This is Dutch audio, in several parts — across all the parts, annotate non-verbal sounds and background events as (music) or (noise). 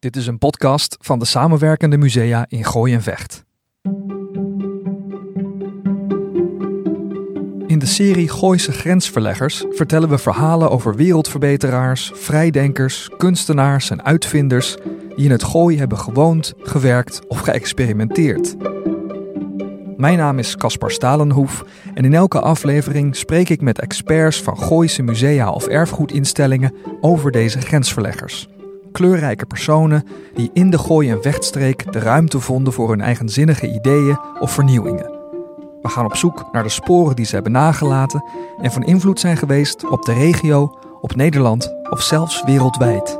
Dit is een podcast van de samenwerkende musea in Gooi en Vecht. In de serie Gooise Grensverleggers vertellen we verhalen over wereldverbeteraars, vrijdenkers, kunstenaars en uitvinders die in het Gooi hebben gewoond, gewerkt of geëxperimenteerd. Mijn naam is Caspar Stalenhoef en in elke aflevering spreek ik met experts van Gooise musea of erfgoedinstellingen over deze grensverleggers. Kleurrijke personen die in de Gooi- en Vechtstreek de ruimte vonden voor hun eigenzinnige ideeën of vernieuwingen. We gaan op zoek naar de sporen die ze hebben nagelaten en van invloed zijn geweest op de regio, op Nederland of zelfs wereldwijd.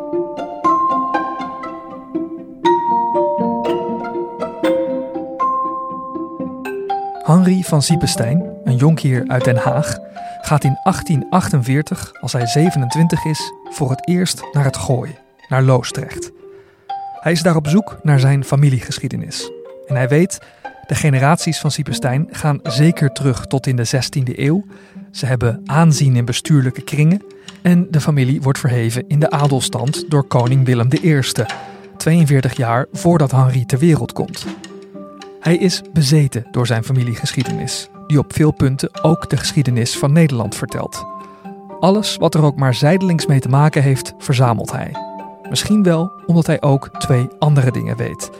Henri van Siepenstein, een jonkheer uit Den Haag, gaat in 1848, als hij 27 is, voor het eerst naar het Gooi, naar Loostrecht. Hij is daar op zoek naar zijn familiegeschiedenis. En hij weet, de generaties van Siepenstein gaan zeker terug tot in de 16e eeuw. Ze hebben aanzien in bestuurlijke kringen en de familie wordt verheven in de adelstand door koning Willem I, 42 jaar voordat Henri ter wereld komt. Hij is bezeten door zijn familiegeschiedenis, die op veel punten ook de geschiedenis van Nederland vertelt. Alles wat er ook maar zijdelings mee te maken heeft, verzamelt hij. Misschien wel omdat hij ook twee andere dingen weet.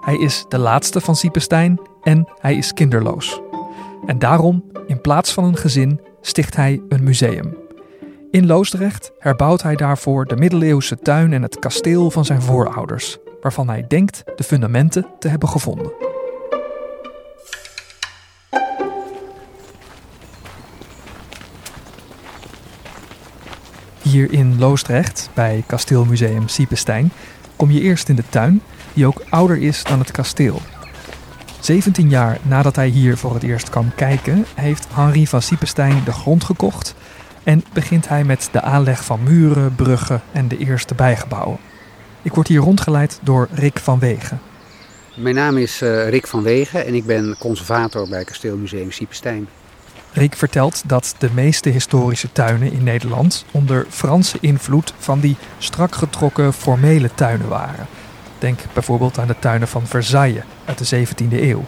Hij is de laatste van Siepenstein en hij is kinderloos. En daarom, in plaats van een gezin, sticht hij een museum. In Loosdrecht herbouwt hij daarvoor de middeleeuwse tuin en het kasteel van zijn voorouders, waarvan hij denkt de fundamenten te hebben gevonden. Hier in Loosdrecht, bij kasteelmuseum Siepenstein, kom je eerst in de tuin, die ook ouder is dan het kasteel. 17 jaar nadat hij hier voor het eerst kwam kijken, heeft Henri van Siepenstein de grond gekocht en begint hij met de aanleg van muren, bruggen en de eerste bijgebouwen. Ik word hier rondgeleid door Rick van Wegen. Mijn naam is uh, Rick van Wegen en ik ben conservator bij Kasteelmuseum Siepenstein. Rick vertelt dat de meeste historische tuinen in Nederland onder Franse invloed van die strak getrokken formele tuinen waren. Denk bijvoorbeeld aan de tuinen van Versailles uit de 17e eeuw.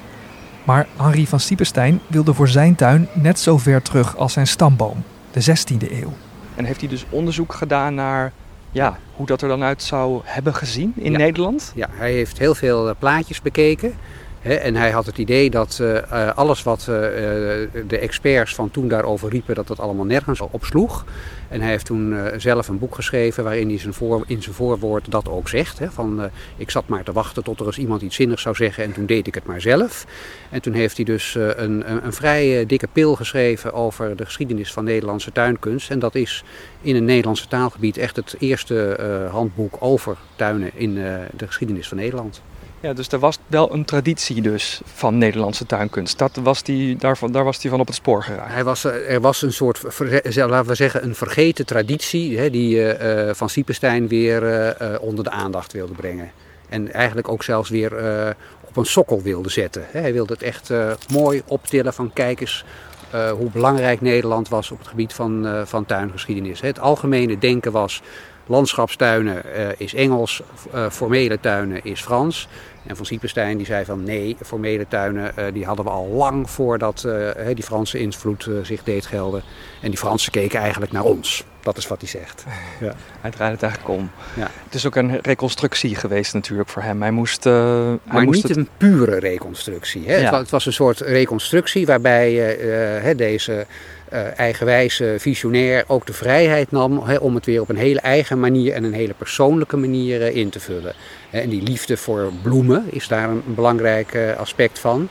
Maar Henri van Siepenstein wilde voor zijn tuin net zo ver terug als zijn stamboom, de 16e eeuw. En heeft hij dus onderzoek gedaan naar ja, hoe dat er dan uit zou hebben gezien in Ja. Nederland? Ja, hij heeft heel veel eh, plaatjes bekeken. En hij had het idee dat eh, eh, alles wat eh, de experts van toen daarover riepen, dat dat allemaal nergens op sloeg. En hij heeft toen zelf een boek geschreven waarin hij in zijn voorwoord dat ook zegt. Van, ik zat maar te wachten tot er eens iemand iets zinnigs zou zeggen en toen deed ik het maar zelf. En toen heeft hij dus een, een, een vrij dikke pil geschreven over de geschiedenis van Nederlandse tuinkunst. En dat is in een Nederlandse taalgebied echt het eerste handboek over tuinen in de geschiedenis van Nederland. Ja, dus er was wel een traditie dus van Nederlandse tuinkunst. Dat was die, daarvan, daar was hij van op het spoor geraakt. Hij was, eh, er was een soort, verge- laten we zeggen, een vergeten traditie hè, die eh, eh, Van Siepenstein weer eh, eh, onder de aandacht wilde brengen. En eigenlijk ook zelfs weer eh, op een sokkel wilde zetten. Hij wilde het echt eh, mooi optillen van kijk eens eh, hoe belangrijk Nederland was op het gebied van, eh, van tuingeschiedenis. Het algemene denken was landschapstuinen eh, is Engels, eh, formele tuinen is Frans. En Van Siepenstein die zei van nee, formele tuinen eh, die hadden we al lang voordat die Franse invloed zich deed gelden. En die Fransen keken eigenlijk naar ons. Dat is wat hij zegt. (laughs) Ja. Hij draait het eigenlijk om. Ja. Het is ook een reconstructie geweest natuurlijk voor hem. Hij moest... eh, hij Maar moest niet het- een pure reconstructie. Hè? Ja. Het, wa- het was een soort reconstructie waarbij deze eh, eigenwijze visionair ook de vrijheid nam om het weer op een hele eigen manier en een hele persoonlijke manier eh, in te vullen. En die liefde voor bloemen is daar een, belangrijk eh, aspect van.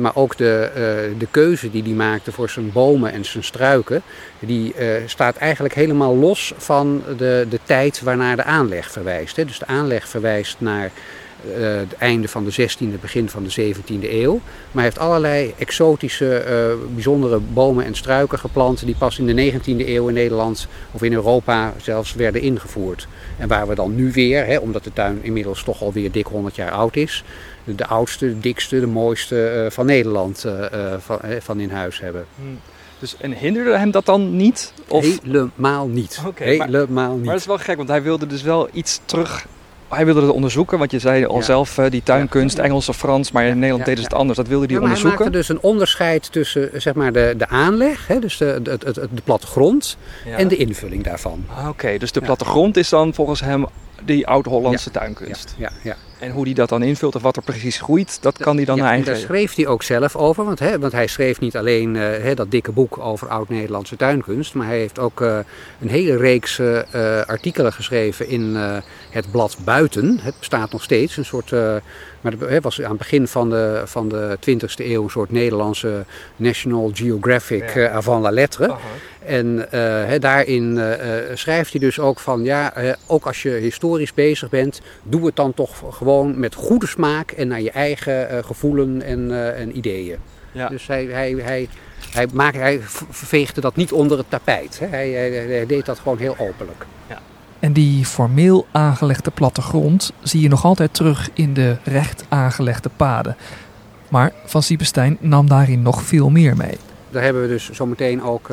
Maar ook de, de keuze die hij maakte voor zijn bomen en zijn struiken, die staat eigenlijk helemaal los van de, de tijd waarnaar de aanleg verwijst. Dus de aanleg verwijst naar het einde van de 16e, begin van de 17e eeuw. Maar hij heeft allerlei exotische, eh, bijzondere bomen en struiken geplant die pas in de 19e eeuw in Nederland of in Europa zelfs werden ingevoerd. En waar we dan nu weer, hè, omdat de tuin inmiddels toch alweer dik 100 jaar oud is, de oudste, de dikste, de mooiste eh, van Nederland eh, eh, van, eh, van in huis hebben. Dus, en hinderde hem dat dan niet? Of... Helemaal niet. Oké, maar- Helemaal niet. Maar dat is wel gek, want hij wilde dus wel iets terug hij wilde het onderzoeken, want je zei al zelf die tuinkunst. Engels of Frans, maar in Nederland deden ze het anders. Dat wilde hij onderzoeken. Hij maakte dus een onderscheid tussen zeg maar, de, de aanleg, hè, dus de, de, de, de plattegrond, en de invulling daarvan. Ah, oké, dus de plattegrond is dan volgens hem die oud-Hollandse tuinkunst. Ja, ja, En hoe die dat dan invult of wat er precies groeit, dat kan hij dan ja, eigen... daar schreef hij ook zelf over. Want, hè, want hij schreef niet alleen uh, dat dikke boek over oud-Nederlandse tuinkunst. Maar hij heeft ook uh, een hele reeks uh, artikelen geschreven in het blad Buiten. Het bestaat nog steeds. Een soort, maar het was aan het begin van de, van de 20e eeuw een soort Nederlandse National Geographic ja. avant la lettre. En uh, daarin uh, schrijft hij dus ook van, ja, ook als je historisch bezig bent, doe het dan toch gewoon met goede smaak en naar je eigen gevoelen en, en ideeën. Ja. Dus hij, hij, hij, hij, maakte, hij veegde dat niet onder het tapijt. Hè. Hij, hij, hij, deed dat gewoon heel openlijk. Ja. En die formeel aangelegde plattegrond zie je nog altijd terug in de recht aangelegde paden. Maar Van Siepenstein nam daarin nog veel meer mee. Daar hebben we dus zometeen ook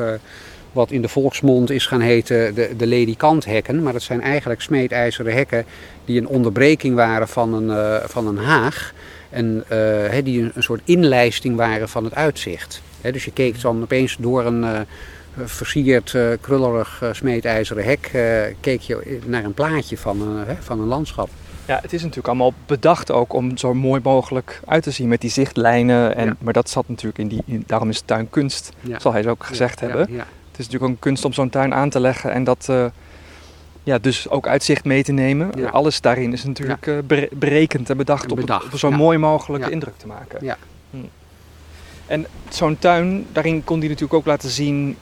wat in de volksmond is gaan heten de, de ledikant-hekken. Maar dat zijn eigenlijk smeedijzeren hekken die een onderbreking waren van een, uh, van een haag. En uh, die een, een, soort inlijsting waren van het uitzicht. He, dus je keek dan opeens door een uh, versierd, krullerig smeedijzeren hek... keek je naar een plaatje van, van een landschap. Ja, het is natuurlijk allemaal bedacht ook om zo mooi mogelijk uit te zien met die zichtlijnen. En, ja. Maar dat zat natuurlijk in die, in, daarom is het tuinkunst, ja. zal hij ook gezegd ja, hebben. Is natuurlijk ook een kunst om zo'n tuin aan te leggen en dat uh, ja, dus ook uitzicht mee te nemen. Ja. Alles daarin is natuurlijk ja. uh, berekend en bedacht, op zo'n mooi mogelijke indruk te maken. Ja. Hm. En zo'n tuin, daarin kon hij natuurlijk ook laten zien.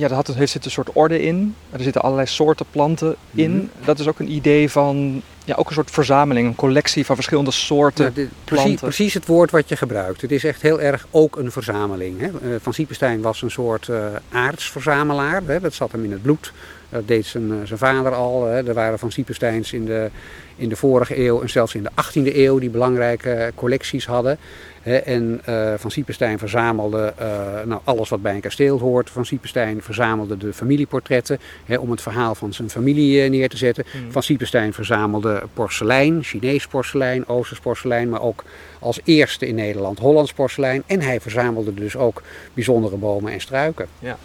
Ja, er had, heeft zit een soort orde in. Er zitten allerlei soorten planten in. Mm -hmm. Dat is ook een idee van ja, ook een soort verzameling, een collectie van verschillende soorten ja, dit, planten. Precies, precies, het woord wat je gebruikt. Het is echt heel erg ook een verzameling. Hè. Van Siepenstein was een soort uh, aardsverzamelaar. Hè. Dat zat hem in het bloed. Dat deed zijn, zijn vader al. Hè. Er waren Van Siepensteins in de, in de vorige eeuw en zelfs in de 18e eeuw die belangrijke collecties hadden. En uh, Van Siepenstein verzamelde uh, nou, alles wat bij een kasteel hoort. Van Siepenstein verzamelde de familieportretten hè, om het verhaal van zijn familie neer te zetten. Mm. Van Siepenstein verzamelde porselein, Chinees porselein, Oosters porselein, maar ook als eerste in Nederland Hollands porselein. En hij verzamelde dus ook bijzondere bomen en struiken. Ja.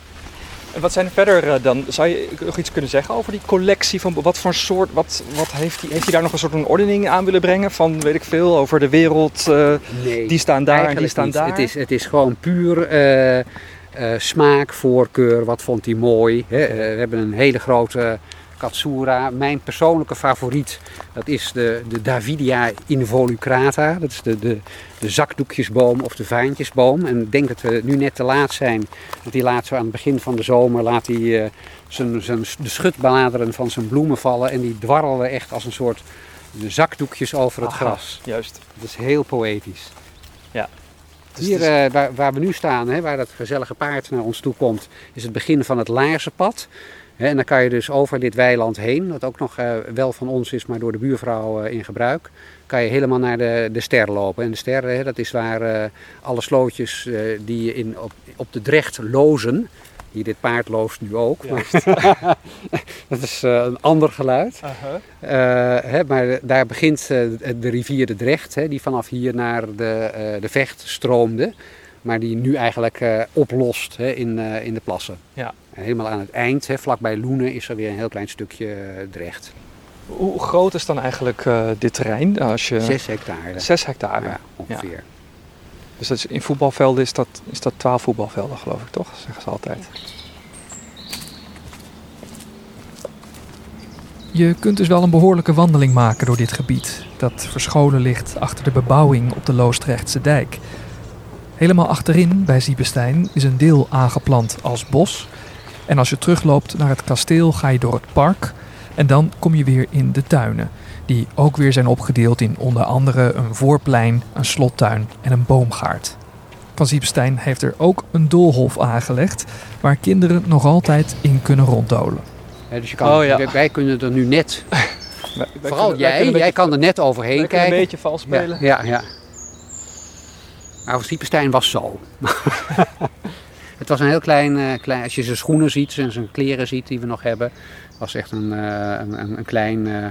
En wat zijn er verder dan? Zou je nog iets kunnen zeggen over die collectie? Van wat voor soort, wat, wat heeft hij heeft hij daar nog een soort een ordening aan willen brengen? Van weet ik veel, over de wereld, uh, nee, die staan daar en die staan niet. daar? Het is, het is gewoon puur uh, uh, smaak, voorkeur, wat vond hij mooi. Hè? we hebben een hele grote Katsura. Mijn persoonlijke favoriet, dat is de, de Davidia involucrata. Dat is de, de, de zakdoekjesboom of de vaantjesboom. En ik denk dat we nu net te laat zijn. Dat hij laat zo aan het begin van de zomer laat hij, uh, zijn, zijn, de schutbladeren van zijn bloemen vallen. En die dwarrelen echt als een soort zakdoekjes over het Aha, gras. Juist. Dat is heel poëtisch. Ja. Dus Hier uh, waar, waar, we nu staan, hè, waar dat gezellige paard naar ons toe komt, is het begin van het Laarzenpad. En dan kan je dus over dit weiland heen, wat ook nog uh, wel van ons is, maar door de buurvrouw uh, in gebruik, kan je helemaal naar de, de ster lopen. En de ster, dat is waar uh, alle slootjes die in, op, op de Drecht lozen, hier dit paard loost nu ook, maar (laughs) dat is een ander geluid. -huh. maar daar begint de rivier de Drecht, die vanaf hier naar de, de Vecht stroomde. Maar die nu eigenlijk uh, oplost hè, in, uh, in de plassen. Ja. En helemaal aan het eind, hè, vlakbij Loenen, is er weer een heel klein stukje uh, Drecht. Hoe groot is dan eigenlijk dit terrein? Als je... Zes hectare. Zes hectare? Ja, ongeveer. Ja. Dus dat is, in voetbalvelden is dat, is dat 12 voetbalvelden, geloof ik, toch? Zeggen ze altijd. Je kunt dus wel een behoorlijke wandeling maken door dit gebied, dat verscholen ligt achter de bebouwing op de Loostrechtse dijk. Helemaal achterin bij Siebestein is een deel aangeplant als bos. En als je terugloopt naar het kasteel ga je door het park en dan kom je weer in de tuinen. Die ook weer zijn opgedeeld in onder andere een voorplein, een slottuin en een boomgaard. Van Siebestein heeft er ook een doolhof aangelegd waar kinderen nog altijd in kunnen ronddolen. Ja, dus je kan, oh, ja. wij kunnen er nu net, wij, (laughs) wij vooral kunnen, jij, jij kan er net overheen kijken. een beetje vals spelen. Ja, ja. ja. Maar van Siepenstein was zo. (laughs) het was een heel klein, uh, klein, als je zijn schoenen ziet en zijn kleren ziet die we nog hebben, was echt een, uh, een, een, klein, uh,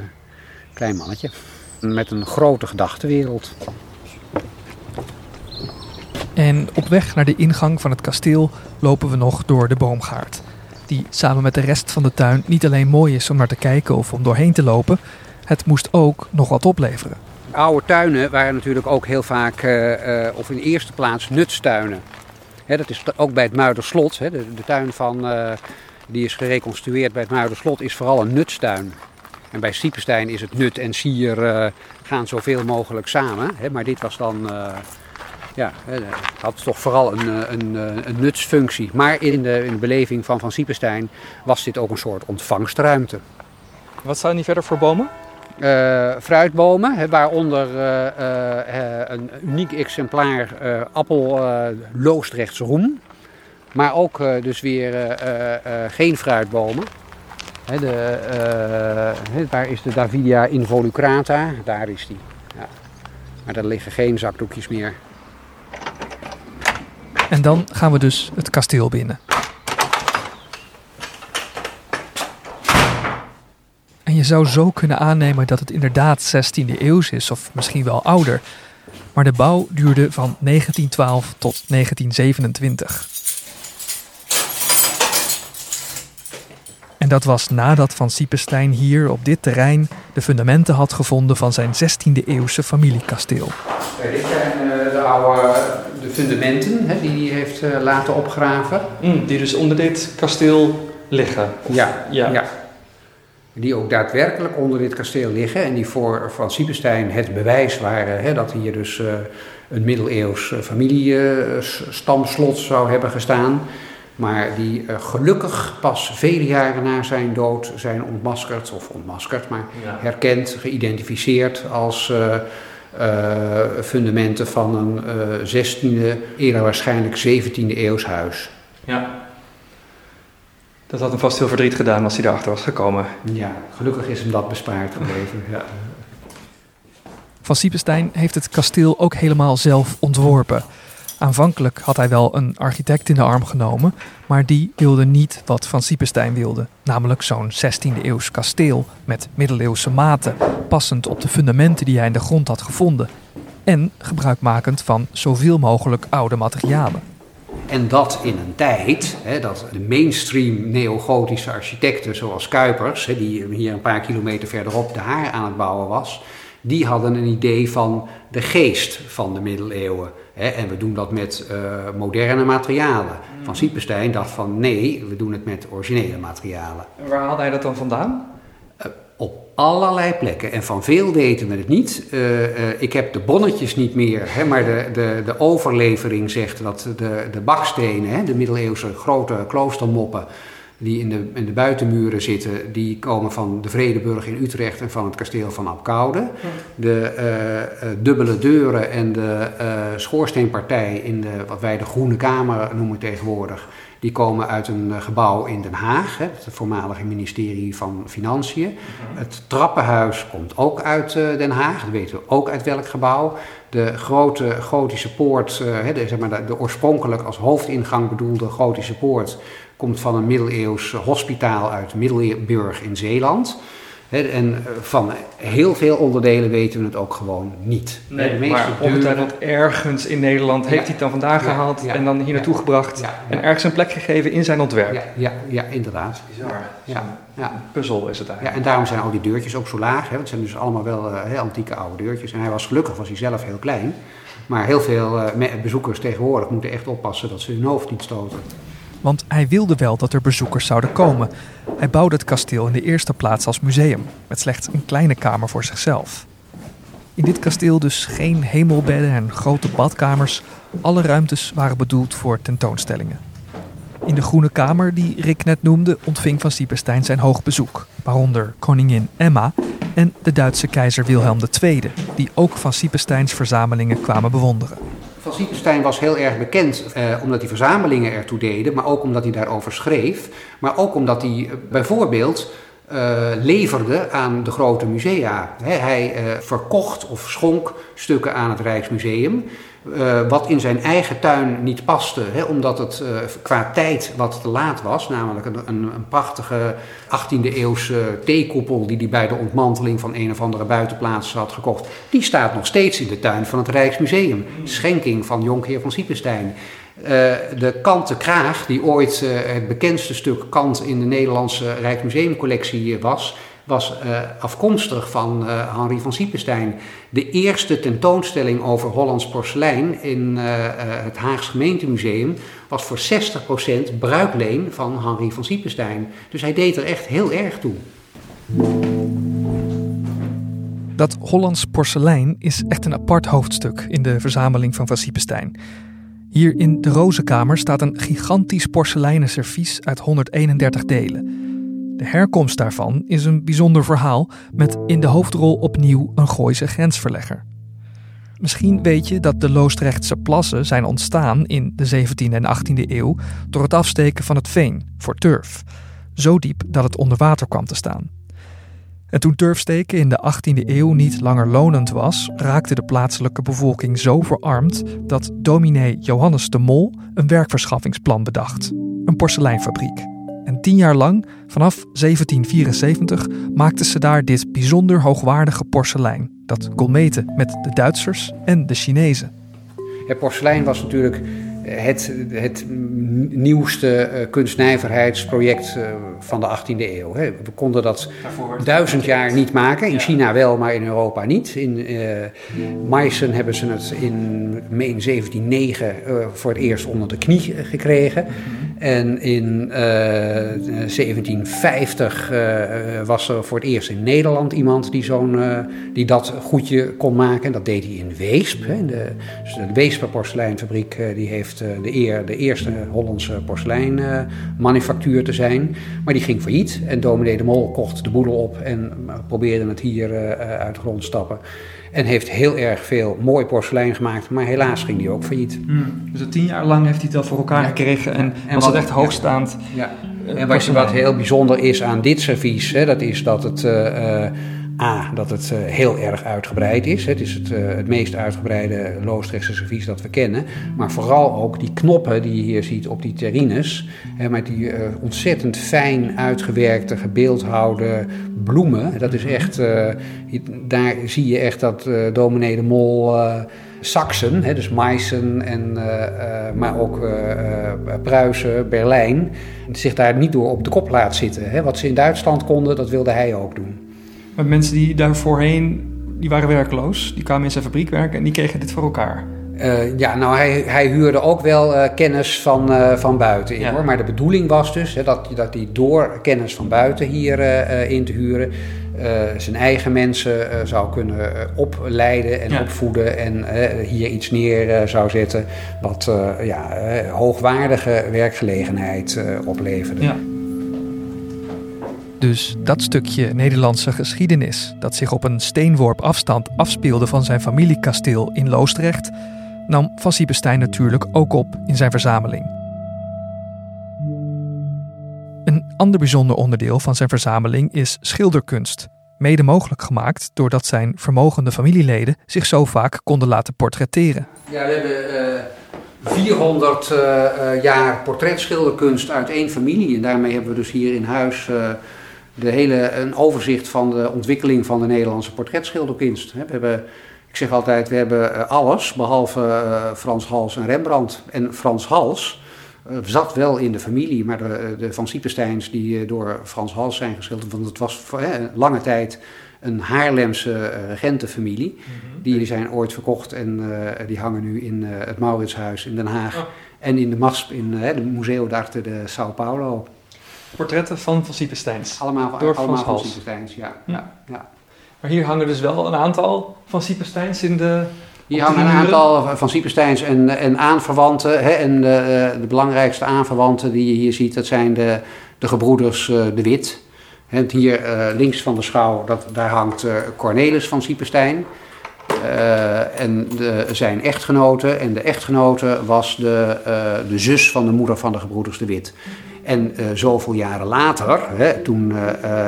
Klein mannetje. Met een grote gedachtenwereld. En op weg naar de ingang van het kasteel lopen we nog door de boomgaard. Die samen met de rest van de tuin niet alleen mooi is om naar te kijken of om doorheen te lopen, het moest ook nog wat opleveren. Oude tuinen waren natuurlijk ook heel vaak, uh, uh, of in eerste plaats, nutstuinen. Dat is ook bij het Muiderslot. De, tuin van, uh, die is gereconstrueerd bij het Muiderslot is vooral een nutstuin. En bij Siepenstein is het nut en sier gaan zoveel mogelijk samen. Maar dit was dan ja, had toch vooral een, een, een, nutsfunctie. Maar in de, in beleving van Van Siepenstein was dit ook een soort ontvangstruimte. Wat staan die verder voor bomen? Uh, fruitbomen, waaronder uh, uh, een uniek exemplaar appel roem. Maar ook dus weer geen fruitbomen. He, de, waar is de Davidia involucrata? Daar is die. Ja. Maar daar liggen geen zakdoekjes meer. En dan gaan we dus het kasteel binnen. Je zou zo kunnen aannemen dat het inderdaad 16e eeuws is, of misschien wel ouder. Maar de bouw duurde van 1912 tot 1927. En dat was nadat Van Siepenstein hier op dit terrein de fundamenten had gevonden van zijn 16e eeuwse familiekasteel. Dit zijn eh, de oude de fundamenten hè, die hij heeft uh, laten opgraven. Mm, die dus onder dit kasteel liggen. Ja, ja, ja. Die ook daadwerkelijk onder dit kasteel liggen en die voor Van Siepenstein het bewijs waren hè, dat hier dus uh, een middeleeuws familiestamslot zou hebben gestaan. Maar die uh, gelukkig pas vele jaren na zijn dood zijn ontmaskerd, of ontmaskerd, maar ja. herkend, geïdentificeerd als uh, fundamenten van een 16e, eerder waarschijnlijk 17e eeuws huis. Ja. Dat had hem vast heel verdriet gedaan als hij erachter was gekomen. Ja, gelukkig is hem dat bespaard gebleven. ja. Van Siepenstein heeft het kasteel ook helemaal zelf ontworpen. Aanvankelijk had hij wel een architect in de arm genomen, maar die wilde niet wat Van Siepenstein wilde, namelijk zo'n 16e eeuws kasteel met middeleeuwse maten, passend op de fundamenten die hij in de grond had gevonden en gebruikmakend van zoveel mogelijk oude materialen. En dat in een tijd hè, dat de mainstream neogotische architecten zoals Kuipers, hè, die hier een paar kilometer verderop de haar aan het bouwen was, die hadden een idee van de geest van de middeleeuwen. Hè, en we doen dat met uh, moderne materialen. Van mm. Siepenstein dacht van nee, we doen het met originele materialen. En waar haalde hij dat dan vandaan? Allerlei plekken. En van veel weten we het niet. Uh, ik heb de bonnetjes niet meer, hè, maar de, de, de overlevering zegt dat de, de bakstenen, hè, de middeleeuwse grote kloostermoppen die in de, in de buitenmuren zitten, die komen van de Vredeburg in Utrecht en van het kasteel van Apkoude. De uh, dubbele deuren en de uh, schoorsteenpartij in de, wat wij de Groene Kamer noemen tegenwoordig, die komen uit een gebouw in Den Haag, hè, het voormalige ministerie van Financiën. Mhm. Het trappenhuis komt ook uit Den Haag, dat weten we ook uit welk gebouw. De grote gotische poort, hè, de, zeg maar, de, de oorspronkelijk als hoofdingang bedoelde gotische poort, komt van een middeleeuws hospitaal uit Middelburg in Zeeland. en eh, van heel veel onderdelen weten we het ook gewoon niet. Nee, de meeste maar ongetwijfeld ergens in Nederland heeft hij het dan vandaan gehaald en dan hier naartoe gebracht en ergens een plek gegeven in zijn ontwerp. Ja, ja, inderdaad. Bizar. Ja. Ja. puzzel is het eigenlijk. Ja, en daarom zijn al die deurtjes ook zo laag. Hè, want het zijn dus allemaal wel uh, heel antieke oude deurtjes. En hij was gelukkig, was hij zelf heel klein. Maar heel veel uh, bezoekers tegenwoordig moeten echt oppassen dat ze hun hoofd niet stoten want hij wilde wel dat er bezoekers zouden komen. Hij bouwde het kasteel in de eerste plaats als museum, met slechts een kleine kamer voor zichzelf. In dit kasteel dus geen hemelbedden en grote badkamers. Alle ruimtes waren bedoeld voor tentoonstellingen. In de Groene Kamer, die Rick net noemde, ontving Van Siepenstein zijn hoog bezoek. Waaronder koningin Emma en de Duitse keizer Wilhelm II, die ook Van Siepensteins verzamelingen kwamen bewonderen. Van Siepenstein was heel erg bekend eh, omdat hij verzamelingen ertoe deden, maar ook omdat hij daarover schreef. Maar ook omdat hij eh, bijvoorbeeld leverde aan de grote musea. hij verkocht of schonk stukken aan het Rijksmuseum. Uh, wat in zijn eigen tuin niet paste, omdat het qua tijd wat te laat was. Namelijk een, een, een prachtige 18e eeuwse theekoepel die hij bij de ontmanteling van een of andere buitenplaats had gekocht. Die staat nog steeds in de tuin van het Rijksmuseum. Schenking van Jonkheer van Siepenstein. Uh, de kanten kraag, die ooit het bekendste stuk kant in de Nederlandse Rijksmuseumcollectie was, was uh, afkomstig van Henri van Siepenstein. De eerste tentoonstelling over Hollands porselein in het Haags Gemeentemuseum was voor 60% bruikleen van Henri van Siepenstein. Dus hij deed er echt heel erg toe. Dat Hollands porselein is echt een apart hoofdstuk in de verzameling van Van Siepenstein. Hier in de Rozenkamer staat een gigantisch porseleinen servies uit 131 delen. De herkomst daarvan is een bijzonder verhaal met in de hoofdrol opnieuw een Gooise grensverlegger. Misschien weet je dat de Loostrechtse plassen zijn ontstaan in de 17e en 18e eeuw door het afsteken van het veen voor turf, zo diep dat het onder water kwam te staan. En toen turfsteken in de 18e eeuw niet langer lonend was, raakte de plaatselijke bevolking zo verarmd dat dominee Johannes de Mol een werkverschaffingsplan bedacht: een porseleinfabriek. En tien jaar lang, vanaf 1774, maakten ze daar dit bijzonder hoogwaardige porselein. Dat kon meten met de Duitsers en de Chinezen. Het porselein was natuurlijk het, het nieuwste uh, kunstnijverheidsproject uh, van de 18e eeuw. We konden dat duizend jaar niet maken. In China wel, maar in Europa niet. In uh, Meissen hebben ze het in, in 1709 voor het eerst onder de knie gekregen. Mhm. En in 1750 uh, uh, was er voor het eerst in Nederland iemand die, zo'n, die dat goedje kon maken. Dat deed hij in Weesp. Hè. De, dus de Weesper porseleinfabriek die heeft de eer de eerste Hollandse porseleinmanufactuur te zijn. Maar die ging failliet en dominee de Mol kocht de boedel op en probeerde het hier uit de grond stappen. En heeft heel erg veel mooi porselein gemaakt, maar helaas ging die ook failliet. Hmm. Dus tien jaar lang heeft hij dat voor elkaar gekregen en, en was het echt hoogstaand. Ja. ja. En wat, wat, heel bijzonder is aan dit servies, hè, dat is dat het uh, A, dat het uh, heel erg uitgebreid is. Het is het, uh, het meest uitgebreide Loosdrechtse servies dat we kennen. Maar vooral ook die knoppen die je hier ziet op die terrines. Met die uh, ontzettend fijn uitgewerkte, gebeeldhouwde bloemen. Dat is echt, daar zie je echt dat dominee de Mol... Hè, dus Meissen, en, maar ook Pruisen, Berlijn, zich daar niet door op de kop laat zitten. Wat ze in Duitsland konden, dat wilde hij ook doen. Maar mensen die daar voorheen, die waren werkloos. Die kwamen in zijn fabriek werken en die kregen dit voor elkaar. Uh, ja, nou, hij, hij huurde ook wel uh, kennis van, uh, van buiten in ja. hoor. Maar de bedoeling was dus hè, dat, dat hij door kennis van buiten hier in te huren. zijn eigen mensen zou kunnen opleiden en ja. opvoeden. En hier iets neer zou zetten. wat ja, hoogwaardige werkgelegenheid opleverde. Ja. Dus dat stukje Nederlandse geschiedenis, dat zich op een steenworp afstand afspeelde van zijn familiekasteel in Loosdrecht, nam Van Siepenstein natuurlijk ook op in zijn verzameling. Een ander bijzonder onderdeel van zijn verzameling is schilderkunst, mede mogelijk gemaakt doordat zijn vermogende familieleden zich zo vaak konden laten portretteren. Ja, we hebben uh, 400 uh, jaar portretschilderkunst uit één familie en daarmee hebben we dus hier in huis uh, de hele, een overzicht van de ontwikkeling van de Nederlandse portretschilderkunst. We hebben, ik zeg altijd, we hebben eh, alles, behalve uh, Frans Hals en Rembrandt. En Frans Hals uh, zat wel in de familie, maar de, de Van Siepensteins die door Frans Hals zijn geschilderd, want het was voor lange tijd een Haarlemse regentenfamilie. Mm -hmm. Die zijn ooit verkocht en die hangen nu in het Mauritshuis in Den Haag. Oh. En in de MASP, in het Museo d'Arte de Sao Paulo portretten van Van Siepensteins. Allemaal, Door allemaal van Siepensteins, ja. ja. ja. Maar hier hangen dus wel een aantal van Siepensteins in de... Hier hangen een aantal van Siepensteins en, en aanverwanten. Hè, en de, de, belangrijkste aanverwanten die je hier ziet, dat zijn de, de gebroeders uh, De Wit. En hier uh, links van de schouw, dat, daar hangt uh, Cornelis van Siepenstein. en de, zijn echtgenote. En de echtgenote was de, de zus van de moeder van de gebroeders De Wit. En zoveel jaren later, hè, toen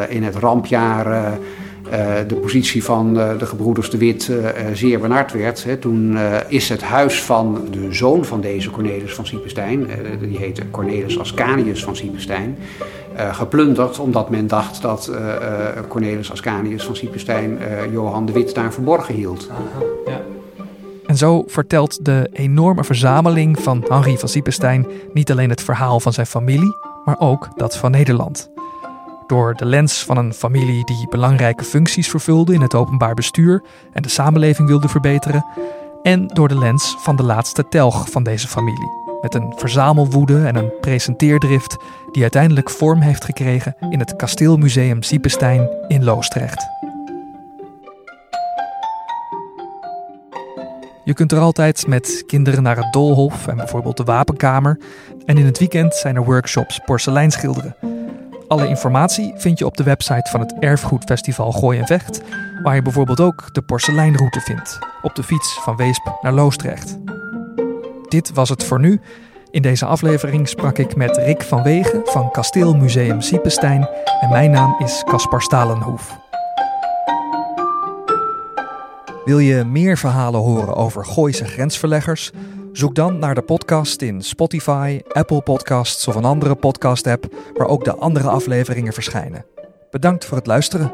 in het rampjaar de positie van de gebroeders de Wit zeer benard werd, hè, toen is het huis van de zoon van deze Cornelis van Siepenstein, die heette Cornelis Ascanius van Siepenstein, geplunderd omdat men dacht dat Cornelis Ascanius van Siepenstein Johan de Wit daar verborgen hield. ja. En zo vertelt de enorme verzameling van Henri van Siepenstein niet alleen het verhaal van zijn familie, maar ook dat van Nederland. Door de lens van een familie die belangrijke functies vervulde in het openbaar bestuur en de samenleving wilde verbeteren, en door de lens van de laatste telg van deze familie, met een verzamelwoede en een presenteerdrift die uiteindelijk vorm heeft gekregen in het Kasteelmuseum Siepenstein in Loosdrecht. Je kunt er altijd met kinderen naar het Doolhof en bijvoorbeeld de Wapenkamer. En in het weekend zijn er workshops porseleinschilderen. Alle informatie vind je op de website van het Erfgoedfestival Gooi en Vecht, waar je bijvoorbeeld ook de porseleinroute vindt, op de fiets van Weesp naar Loosdrecht. Dit was het voor nu. In deze aflevering sprak ik met Rick van Wegen van Kasteelmuseum Siepenstein en mijn naam is Caspar Stalenhoef. Wil je meer verhalen horen over Gooise grensverleggers? Zoek dan naar de podcast in Spotify, Apple Podcasts of een andere podcast-app waar ook de andere afleveringen verschijnen. Bedankt voor het luisteren.